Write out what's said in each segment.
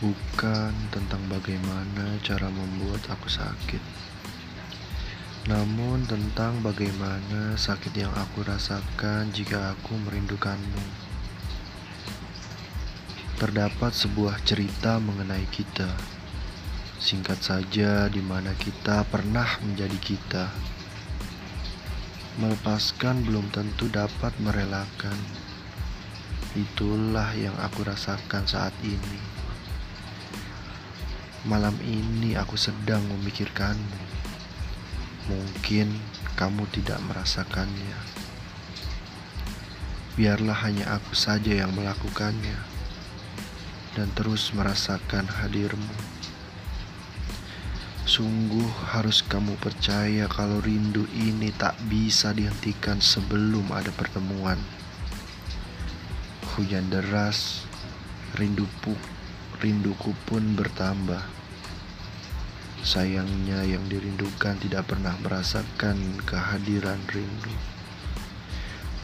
bukan tentang bagaimana cara membuat aku sakit, namun tentang bagaimana sakit yang aku rasakan jika aku merindukanmu. Terdapat sebuah cerita mengenai kita, singkat saja, di mana kita pernah menjadi kita. Melepaskan belum tentu dapat merelakan. Itulah yang aku rasakan saat ini. Malam ini aku sedang memikirkanmu. Mungkin kamu tidak merasakannya. Biarlah hanya aku saja yang melakukannya dan terus merasakan hadirmu. Sungguh harus kamu percaya kalau rindu ini tak bisa dihentikan sebelum ada pertemuan. Hujan deras, rindu rinduku pun bertambah. Sayangnya, yang dirindukan tidak pernah merasakan kehadiran rindu.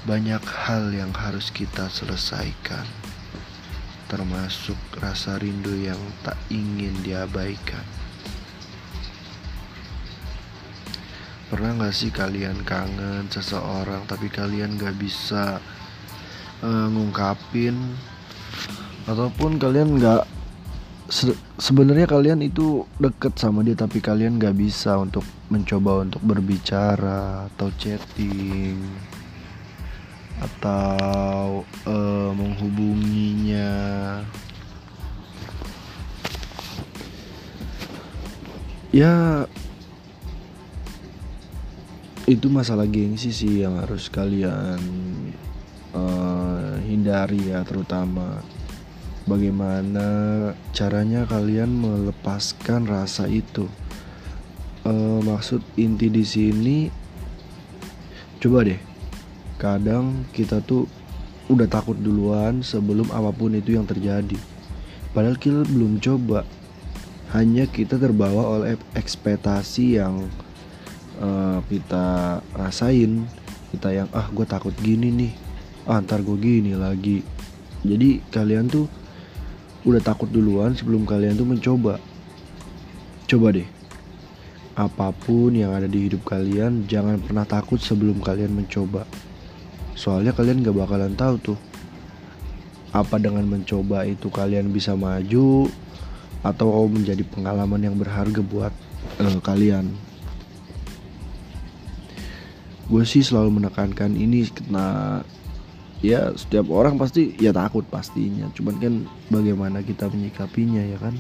Banyak hal yang harus kita selesaikan, termasuk rasa rindu yang tak ingin diabaikan. Pernah gak sih kalian kangen seseorang, tapi kalian gak bisa uh, ngungkapin, ataupun kalian gak se sebenarnya kalian itu deket sama dia tapi kalian gak bisa untuk mencoba untuk berbicara atau chatting atau uh, menghubunginya. Ya itu masalah gengsi sih yang harus kalian uh, hindari ya terutama bagaimana caranya kalian melepaskan rasa itu. E, maksud inti di sini, coba deh, kadang kita tuh udah takut duluan sebelum apa pun itu yang terjadi. Padahal kita belum coba, hanya kita terbawa oleh ekspektasi yang uh, kita rasain. Kita yang ah gue takut gini nih, ah ntar gue gini lagi. Jadi kalian tuh udah takut duluan sebelum kalian tuh mencoba. Coba deh. Apa pun yang ada di hidup kalian, jangan pernah takut sebelum kalian mencoba. Soalnya kalian gak bakalan tahu tuh. Apa dengan mencoba itu kalian bisa maju atau menjadi pengalaman yang berharga buat uh, kalian. Gue sih selalu menekankan ini karena ya setiap orang pasti ya takut pastinya. Cuman kan bagaimana kita menyikapinya ya kan?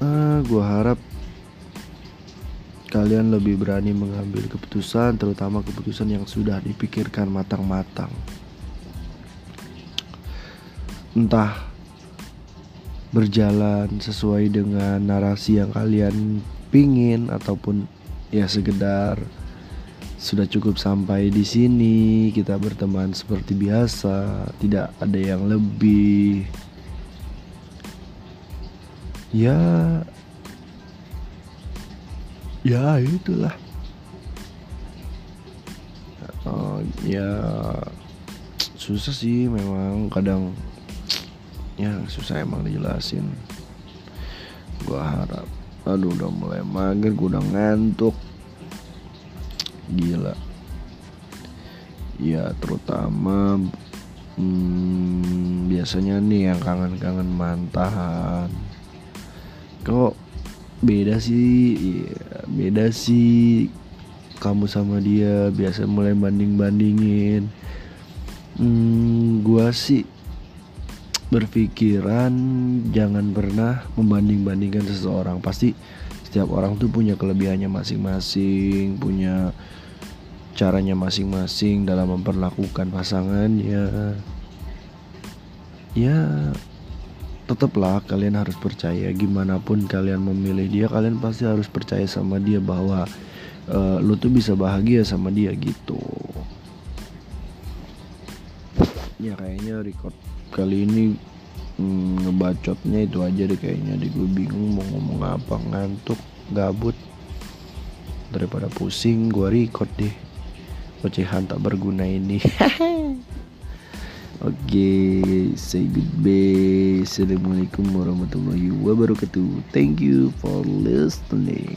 Uh, ah, gue harap kalian lebih berani mengambil keputusan terutama keputusan yang sudah dipikirkan matang-matang. Entah berjalan sesuai dengan narasi yang kalian pingin ataupun ya sekedar sudah cukup sampai di sini. Kita berteman seperti biasa, tidak ada yang lebih. Ya, ya itulah. Uh, ya susah sih memang kadang ya susah emang dijelasin. Gua harap, aduh udah mulai mager, gua udah ngantuk gila. Ya terutama hmm, biasanya nih yang kangen-kangen mantahan. Kok beda sih? Ya, beda sih. Kamu sama dia biasa mulai banding-bandingin. Hmm, gua sih berpikiran jangan pernah membanding-bandingkan seseorang. Pasti setiap orang tuh punya kelebihannya masing-masing punya caranya masing-masing dalam memperlakukan pasangannya. Ya tetaplah kalian harus percaya. Gimana pun kalian memilih dia kalian pasti harus percaya sama dia bahwa uh, lu tuh bisa bahagia sama dia gitu. Ya kayaknya record kali ini hmm, ngebacotnya itu aja deh kayaknya. Di gue bingung mau ngomong apa ngantuk gabut. Daripada pusing gue record deh ocehan tak berguna ini Oke, say goodbye. Assalamualaikum warahmatullahi wabarakatuh. Thank you for listening.